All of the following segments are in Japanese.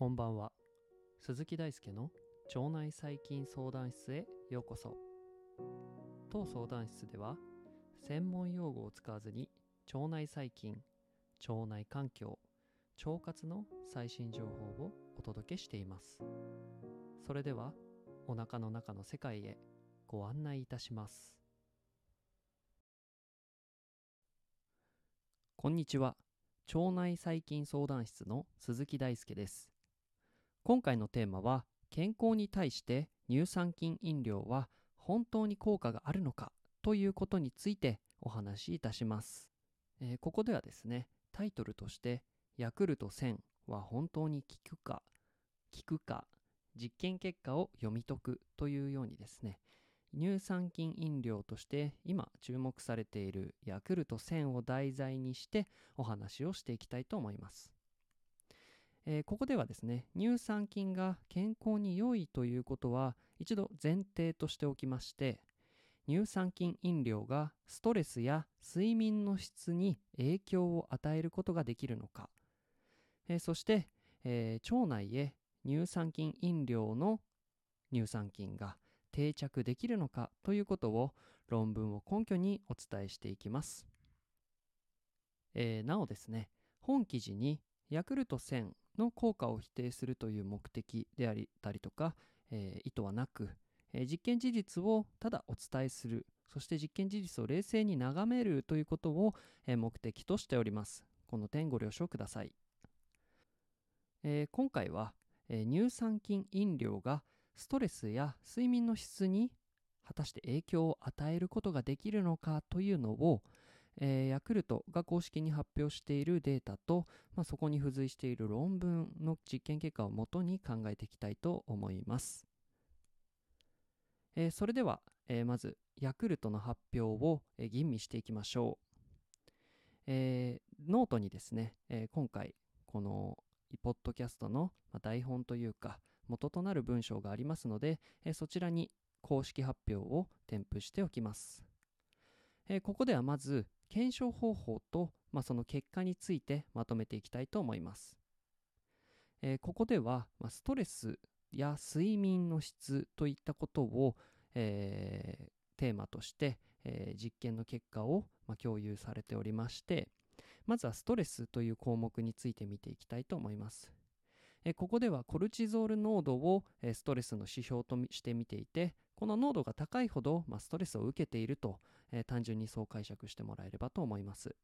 こんばんは。鈴木大輔の腸内細菌相談室へようこそ。当相談室では専門用語を使わずに腸内細菌腸内環境腸活の最新情報をお届けしています。それではお腹の中の世界へご案内いたします。こんにちは。腸内細菌相談室の鈴木大輔です。今回のテーマは健康に対して乳酸菌飲料は本当に効果があるのかということについてお話しいたします、えー、ここではですねタイトルとしてヤクルト1000は本当に効くか効くか実験結果を読み解くというようにですね乳酸菌飲料として今注目されているヤクルト1000を題材にしてお話をしていきたいと思います。えー、ここではですね乳酸菌が健康に良いということは一度前提としておきまして乳酸菌飲料がストレスや睡眠の質に影響を与えることができるのか、えー、そして、えー、腸内へ乳酸菌飲料の乳酸菌が定着できるのかということを論文を根拠にお伝えしていきます、えー、なおですね本記事にヤクルト1000の効果を否定するという目的であったりとか、えー、意図はなく、えー、実験事実をただお伝えするそして実験事実を冷静に眺めるということを、えー、目的としております。この点ご了承ください、え今回は、え乳酸菌飲料がストレスや睡眠の質に果たして影響を与えることができるのかというのを、えー、ヤクルトが公式に発表しているデータと、まあ、そこに付随している論文の実験結果をもとに考えていきたいと思います。えー、それでは、えー、まずヤクルトの発表を、え吟味していきましょう。えノートにですね、え今回このポッドキャストの台本というか元となる文章がありますので、えそちらに公式発表を添付しておきます。えここではまず検証方法と、まあ、その結果についてまとめていきたいと思います。えー、ここでは、まあ、ストレスや睡眠の質といったことを、えー、テーマとして、えー、実験の結果を、まあ、共有されておりましてまずはストレスという項目について見ていきたいと思います。えここではコルチゾール濃度を、えストレスの指標として見ていてこの濃度が高いほど、まあ、ストレスを受けているとえー、単純にそう解釈してもらえればと思います。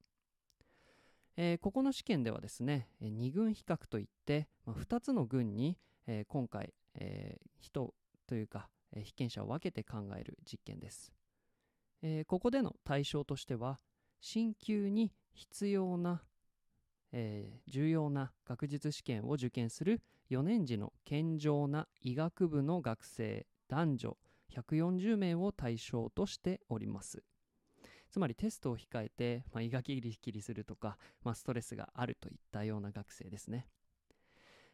えー、ここの試験ではですね、2群比較といって、まあ、2つの群に、えー、今回、えー、人というか、えー、被験者を分けて考える実験です。えー、ここでの対象としては、進級に必要な、えー、重要な学術試験を受験する4年時の健常な医学部の学生男女140名を対象としております。つまりテストを控えて、まあ、胃がキリキリするとか、まあ、ストレスがあるといったような学生ですね。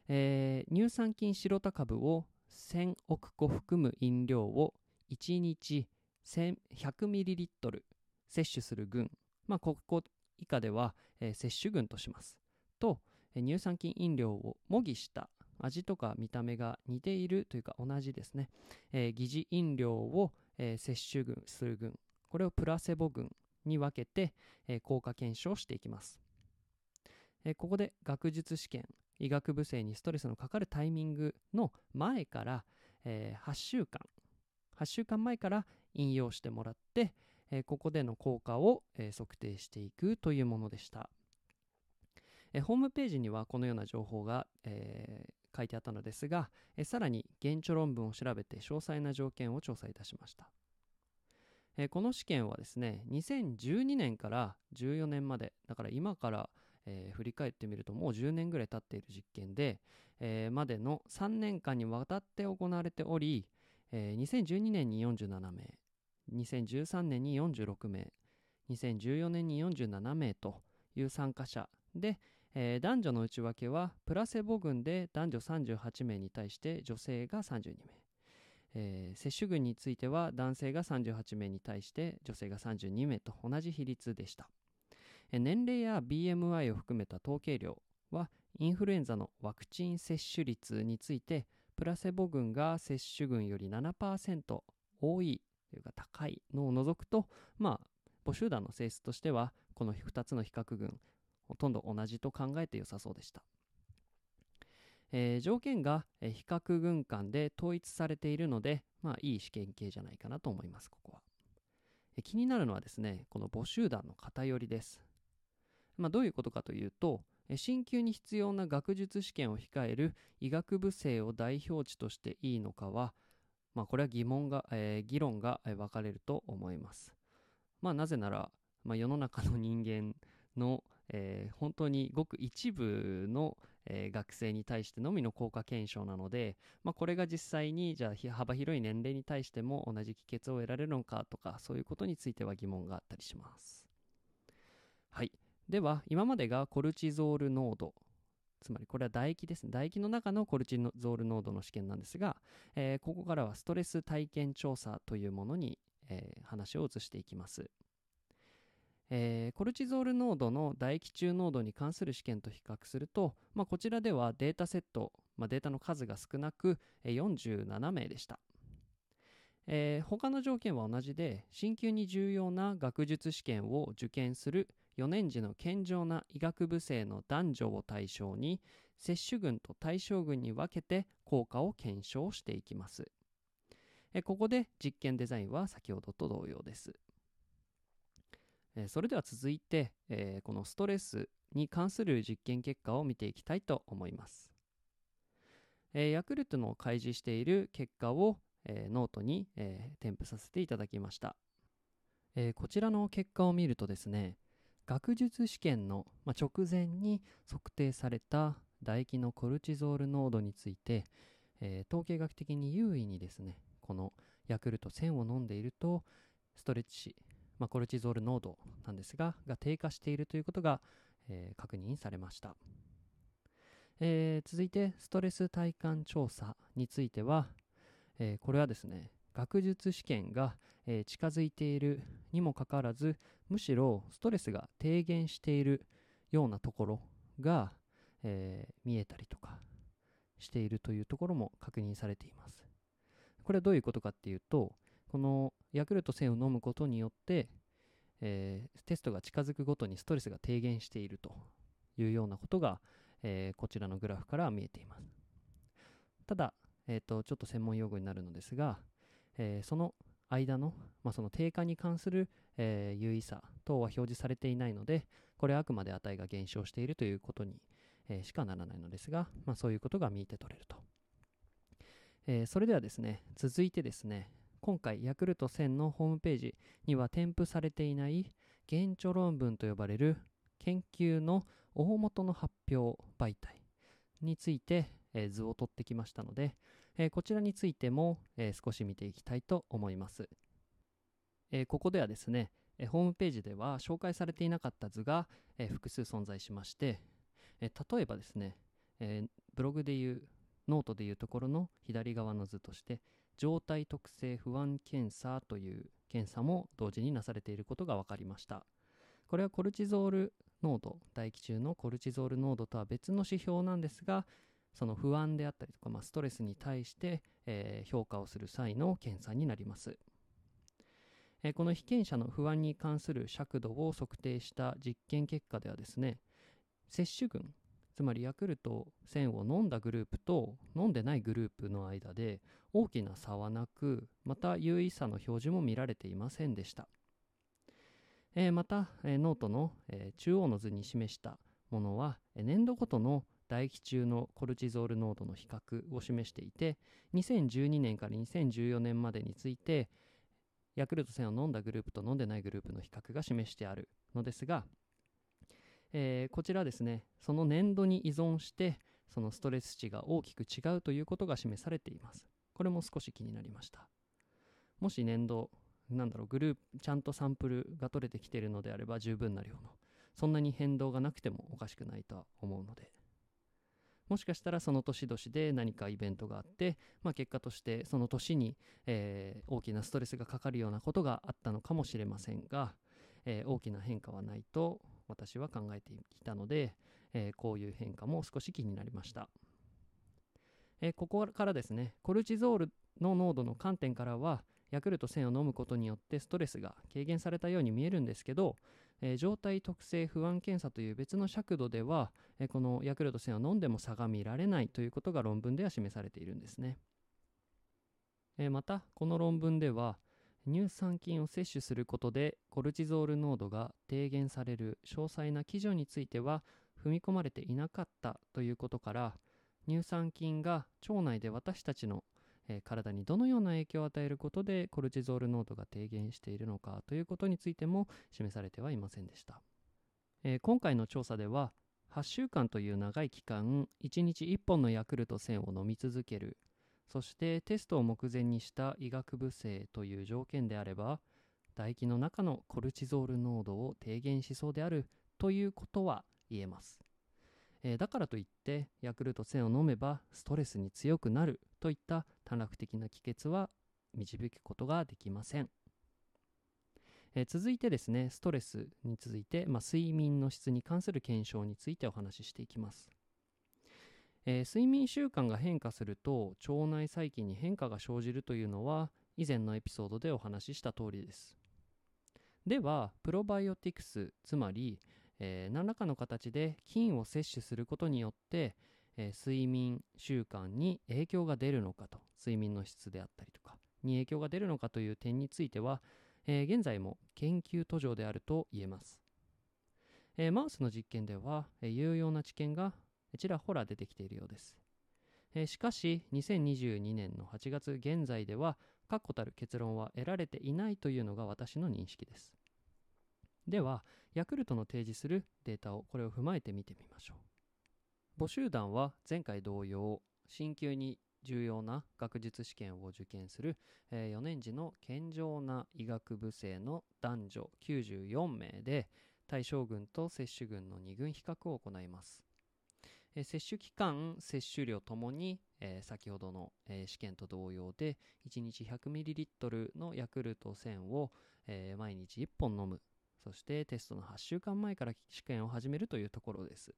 えー、乳酸菌白タ株を1000億個含む飲料を1日 100ml 摂取する群、まあ、ここ以下では、えー、摂取群とします。と、えー、乳酸菌飲料を模擬した味とか見た目が似ているというか同じですね、えー、疑似飲料を、えー、摂取群する群。これをプラセボ群に分けて、えー、効果検証していきます、え、ここで学術試験医学部生にストレスのかかるタイミングの前から、えー、8週間。8週間前から引用してもらって、え、ここでの効果を、え、測定していくというものでした、え、ホームページにはこのような情報が、えー、書いてあったのですが、えさらに現地論文を調べて詳細な条件を調査いたしました。えこの試験はですね、2012年から14年まで、だから今から、えー、振り返ってみるともう10年ぐらい経っている実験で、えー、までの3年間にわたって行われており、えー、2012年に47名、2013年に46名、2014年に47名という参加者で、えー、男女の内訳はプラセボ群で男女38名に対して女性が32名、えー、接種群については男性が38名に対して女性が32名と同じ比率でした、えー、年齢や BMI を含めた統計量はインフルエンザのワクチン接種率についてプラセボ群が接種群より7%多いというか高いのを除くとまあ母集団の性質としてはこの2つの比較群ほとんど同じと考えて良さそうでした、えー、条件が比較群間で統一されているのでまあいい試験形じゃないかなと思いますここは、え気になるのはですねこの母集団の偏りです。まあ、どういうことかというと進級に必要な学術試験を控える医学部生を代表値としていいのかは、まあ、これは疑問が、えー、議論が分かれると思います。まあ、なぜなら、まあ、世の中の人間の、えー、本当にごく一部の、えー、学生に対してのみの効果検証なので、まあ、これが実際にじゃあ幅広い年齢に対しても同じ帰結を得られるのかとかそういうことについては疑問があったりします。はい。では、今までがコルチゾール濃度つまりこれは唾液ですね。唾液の中のコルチゾール濃度の試験なんですが、えー、ここからはストレス体験調査というものにえー、話を移していきます、えー、コルチゾール濃度の唾液中濃度に関する試験と比較すると、まあ、こちらではデータセット、まあ、データの数が少なく、え、47名でした、えー、他の条件は同じで進級に重要な学術試験を受験する4年時の健常な医学部生の男女を対象に接種群と対象群に分けて効果を検証していきますえここで実験デザインは先ほどと同様です。えそれでは続いて、えこのストレスに関する実験結果を見ていきたいと思います。えヤクルトの開示している結果を、えノートに、え添付させていただきました、えこちらの結果を見るとですね学術試験の、ま直前に測定された唾液のコルチゾール濃度について、え統計学的に優位にですねこのヤクルト1000を飲んでいるとストレッチ、まあ、コルチゾール濃度なんですがが低下しているということが、えー、確認されました、えー、続いてストレス体感調査については、えー、これはですね学術試験が、え近づいているにもかかわらずむしろストレスが低減しているようなところが、え見えたりとかしているというところも確認されています。これはどういうことかっていうと、このヤクルト1000を飲むことによって、えー、テストが近づくごとにストレスが低減しているというようなことが、えー、こちらのグラフから見えています。ただ、えーと、ちょっと専門用語になるのですが、えー、その間の,、まあその低下に関する、えー、有意差等は表示されていないので、これはあくまで値が減少しているということに、えー、しかならないのですが、まあ、そういうことが見えて取れるとえー、それではですね、続いてですね、今回ヤクルト1000のホームページには添付されていない原著論文と呼ばれる研究の大元の発表媒体について、え、図を取ってきましたので、え、こちらについても、え少し見ていきたいと思います。えここではですね、えホームページでは紹介されていなかった図が、え複数存在しまして、え例えばですね、えブログでいうノートでいうところの左側の図として状態特性不安検査という検査も同時になされていることが分かりました。これはコルチゾール濃度唾液中のコルチゾール濃度とは別の指標なんですがその不安であったりとか、まあ、ストレスに対して、えー、評価をする際の検査になります、えー、この被験者の不安に関する尺度を測定した実験結果ではですね接種群つまりヤクルト1000を飲んだグループと飲んでないグループの間で大きな差はなくまた有意差の表示も見られていませんでした、えー、また、えー、ノートの、えー、中央の図に示したものは、え年度ごとの唾液中のコルチゾール濃度の比較を示していて2012年から2014年までについてヤクルト1000を飲んだグループと飲んでないグループの比較が示してあるのですがえー、こちらですね、その年度に依存して、そのストレス値が大きく違うということが示されています。これも少し気になりました。もし年度、なんだろう、グループ、ちゃんとサンプルが取れてきているのであれば十分な量の、そんなに変動がなくてもおかしくないとは思うので、もしかしたらその年々で何かイベントがあって、まあ、結果としてその年に、えー、大きなストレスがかかるようなことがあったのかもしれませんが、えー、大きな変化はないと私は考えてきたので、えー、こういう変化も少し気になりました、えー、ここからですねコルチゾールの濃度の観点からはヤクルト1000を飲むことによってストレスが軽減されたように見えるんですけど、えー、状態特性不安検査という別の尺度では、えー、このヤクルト1000を飲んでも差が見られないということが論文では示されているんですね、えー、またこの論文では乳酸菌を摂取することでコルチゾール濃度が低減される詳細な基準については踏み込まれていなかったということから乳酸菌が腸内で私たちの、え、体にどのような影響を与えることでコルチゾール濃度が低減しているのかということについても示されてはいませんでした、今回の調査では8週間という長い期間1日1本のヤクルト1000を飲み続けるそしてテストを目前にした医学部生という条件であれば唾液の中のコルチゾール濃度を低減しそうであるということは言えます、えー、だからといってヤクルト1000を飲めばストレスに強くなるといった短絡的な帰結は導くことができません、えー、続いてですねストレスに続いて、まあ、睡眠の質に関する検証についてお話ししていきます。えー、睡眠習慣が変化すると腸内細菌に変化が生じるというのは以前のエピソードでお話しした通りです。ではプロバイオティクスつまり、えー、何らかの形で菌を摂取することによって、えー、睡眠習慣に影響が出るのかと。睡眠の質であったりとかに影響が出るのかという点については、え、現在も研究途上であると言えます、えマウスの実験では、え有用な知見がちらほら出てきているようです。え、しかし、2022年の8月現在では、確固たる結論は得られていないというのが私の認識です。では、ヤクルトの提示するデータをこれを踏まえて見てみましょう。募集団は前回同様、進級に重要な学術試験を受験する、え、4年時の健常な医学部生の男女94名で対象群と接種群の2群比較を行います。え接種期間、接種量ともに、え先ほどの、え試験と同様で、1日 100ml のヤクルト1000を、え毎日1本飲む。そしてテストの8週間前から試験を始めるというところです。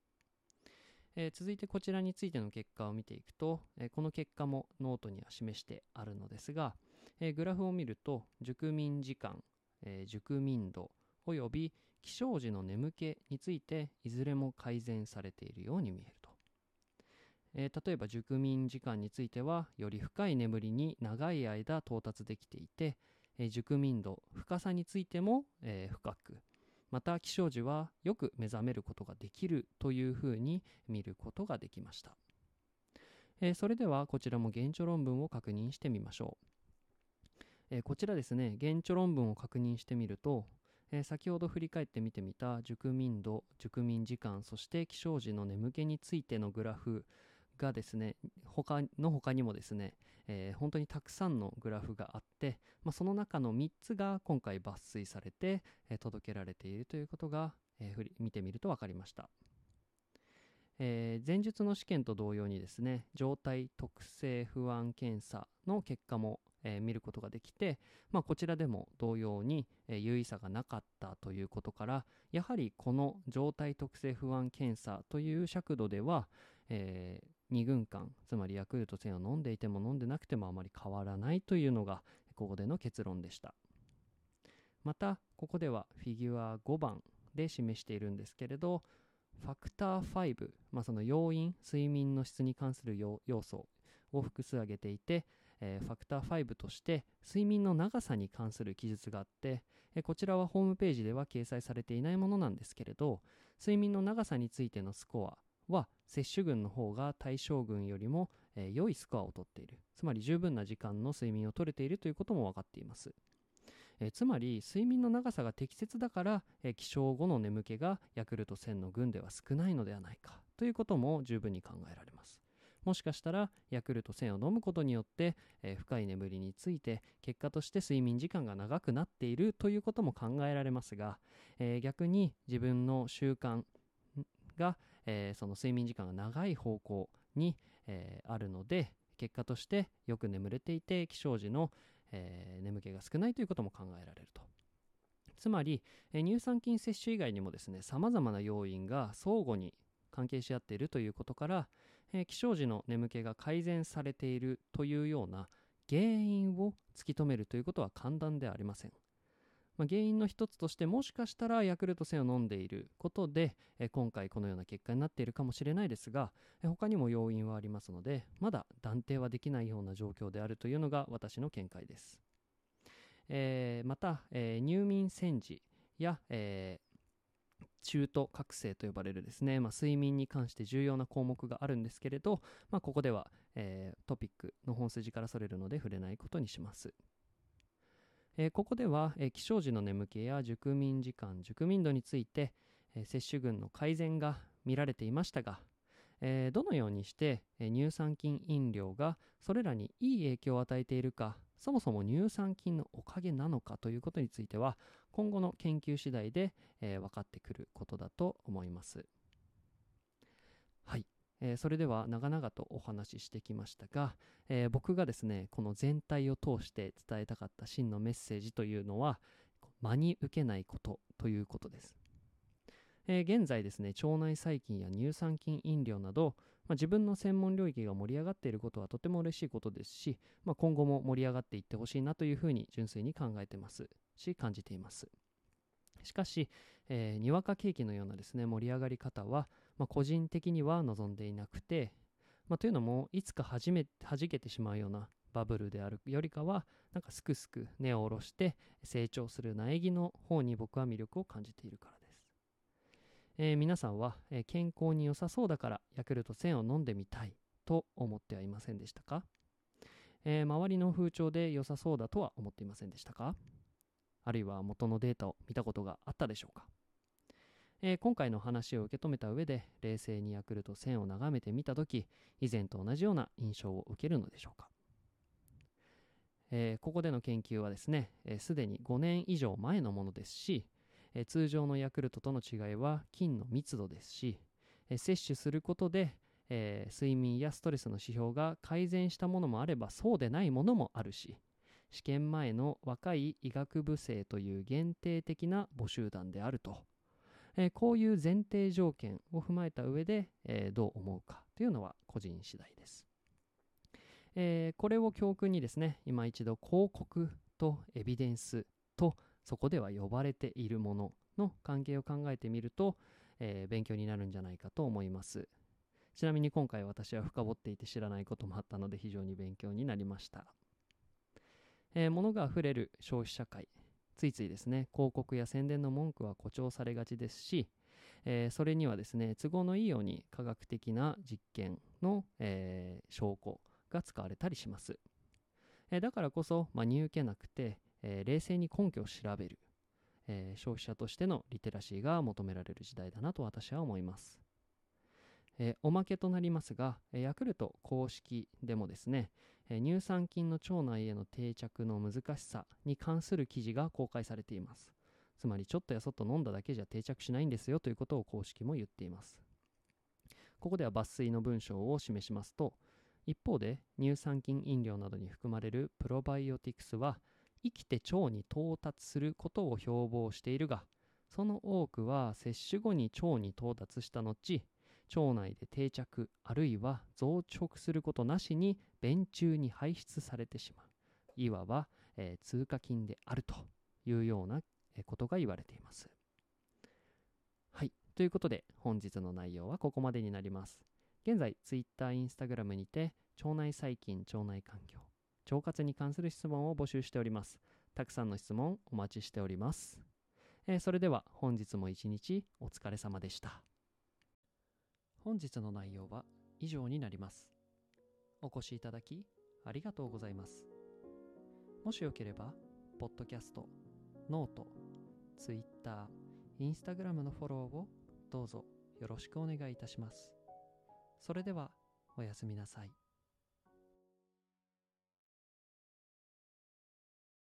え続いてこちらについての結果を見ていくと、えこの結果もノートには示してあるのですが、えグラフを見ると熟眠時間、え熟眠度および起床時の眠気についていずれも改善されているように見えるえー、例えば熟眠時間についてはより深い眠りに長い間到達できていて、えー、熟眠度深さについても、えー、深くまた起床時はよく目覚めることができるというふうに見ることができました、え、それではこちらも現著論文を確認してみましょう、え、こちらですね現著論文を確認してみるとえ、先ほど振り返って見てみた熟眠度、熟眠時間、そして起床時の眠気についてのグラフ、がですね他の他にもですね、えー、本当にたくさんのグラフがあって、まあ、その中の3つが今回抜粋されて、えー、届けられているということが、えー、見てみると分かりました、え前述の試験と同様にですね状態特性不安検査の結果もえ、見ることができて、まあ、こちらでも同様に、えー、有意差がなかったということからやはりこの状態特性不安検査という尺度では、えー、2軍間つまりヤクルト1000を飲んでいても飲んでなくてもあまり変わらないというのがここでの結論でした。またここではフィギュア5番で示しているんですけれどファクター5、まあ、その要因睡眠の質に関する要素を複数挙げていて、えー、ファクター5として睡眠の長さに関する記述があって、えー、こちらはホームページでは掲載されていないものなんですけれど睡眠の長さについてのスコアは接種群の方が対象群よりも、えー、良いスコアを取っている。つまり十分な時間の睡眠を取れているということも分かっています、えー、つまり睡眠の長さが適切だから、えー、起床後の眠気がヤクルト1000の群では少ないのではないかということも十分に考えられます。もしかしたらヤクルト1000を飲むことによって、えー、深い眠りについて結果として睡眠時間が長くなっているということも考えられますが、えー、逆に自分の習慣が、えー、その睡眠時間が長い方向に、えー、あるので結果としてよく眠れていて起床時の、えー、眠気が少ないということも考えられるとつまり、え乳酸菌摂取以外にもですね様々な要因が相互に関係し合っているということから、えー、起床時の眠気が改善されているというような原因を突き止めるということは簡単ではありません。まあ、原因の一つとしてもしかしたらヤクルト戦を飲んでいることで、今回このような結果になっているかもしれないですが、え他にも要因はありますのでまだ断定はできないような状況であるというのが私の見解です、えー、また、えー、入眠戦時や、えー、中途覚醒と呼ばれるですね、まあ、睡眠に関して重要な項目があるんですけれど、まあ、ここでは、えー、トピックの本筋からそれるので触れないことにします。えー、ここでは、えー、起床時の眠気や熟眠時間、熟眠度について、えー、摂取群の改善が見られていましたが、えどのようにして、え乳酸菌飲料がそれらにいい影響を与えているか、そもそも乳酸菌のおかげなのかということについては、今後の研究次第で、え分かってくることだと思います。はい。えー、それでは長々とお話ししてきましたが、えー、僕がですねこの全体を通して伝えたかった真のメッセージというのは真に受けないことということです、えー、現在ですね腸内細菌や乳酸菌飲料など、まあ、自分の専門領域が盛り上がっていることはとても嬉しいことですし、まあ、今後も盛り上がっていってほしいなというふうに純粋に考えてます。し感じています。しかし、えー、にわかケーキのようなですね盛り上がり方はまあ、個人的には望んでいなくて、まあ、というのもいつかはじめ弾けてしまうようなバブルであるよりかはなんかすくすく根を下ろして成長する苗木の方に僕は魅力を感じているからです、えー、皆さんは、え、健康に良さそうだからヤクルト1000を飲んでみたいと思ってはいませんでしたか、えー、周りの風潮で良さそうだとは思っていませんでしたか？あるいは元のデータを見たことがあったでしょうか？えー、今回の話を受け止めた上で冷静にヤクルト1000を眺めてみた時以前と同じような印象を受けるのでしょうか、えー、ここでの研究はですねすで、ー、に5年以上前のものですし、え通常のヤクルトとの違いは菌の密度ですし、え摂取することで、え睡眠やストレスの指標が改善したものもあればそうでないものもあるし試験前の若い医学部生という限定的な母集団であると。えー、こういう前提条件を踏まえた上で、えー、どう思うかというのは個人次第です。えー、これを教訓にですね、今一度広告とエビデンスとそこでは呼ばれているものの関係を考えてみると、えー、勉強になるんじゃないかと思います。ちなみに今回私は深掘っていて知らないこともあったので非常に勉強になりました。えー、物が溢れる消費社会、ついついですね広告や宣伝の文句は誇張されがちですし、えー、それにはですね都合のいいように科学的な実験の、えー、証拠が使われたりします、えー、だからこそ真に受けなくて、え冷静に根拠を調べる、え消費者としてのリテラシーが求められる時代だなと私は思います。えおまけとなりますが、ヤクルト公式でもですね、え乳酸菌の腸内への定着の難しさに関する記事が公開されています。つまりちょっとやそっと飲んだだけじゃ定着しないんですよということを公式も言っています。ここでは抜粋の文章を示しますと、一方で乳酸菌飲料などに含まれるプロバイオティクスは生きて腸に到達することを標榜しているが、その多くは摂取後に腸に到達した後、腸内で定着あるいは増殖することなしに便中に排出されてしまう。いわば、えー、通過菌であるというようなことが言われています。はいということで本日の内容はここまでになります。現在 Twitter、Instagram にて腸内細菌、腸内環境腸活に関する質問を募集しております。たくさんの質問お待ちしております、えー、それでは本日も一日お疲れ様でした。本日の内容は以上になります。お越しいただきありがとうございます。もしよければ、ポッドキャスト、ノート、ツイッター、インスタグラムのフォローをどうぞよろしくお願いいたします。それでは、おやすみなさい。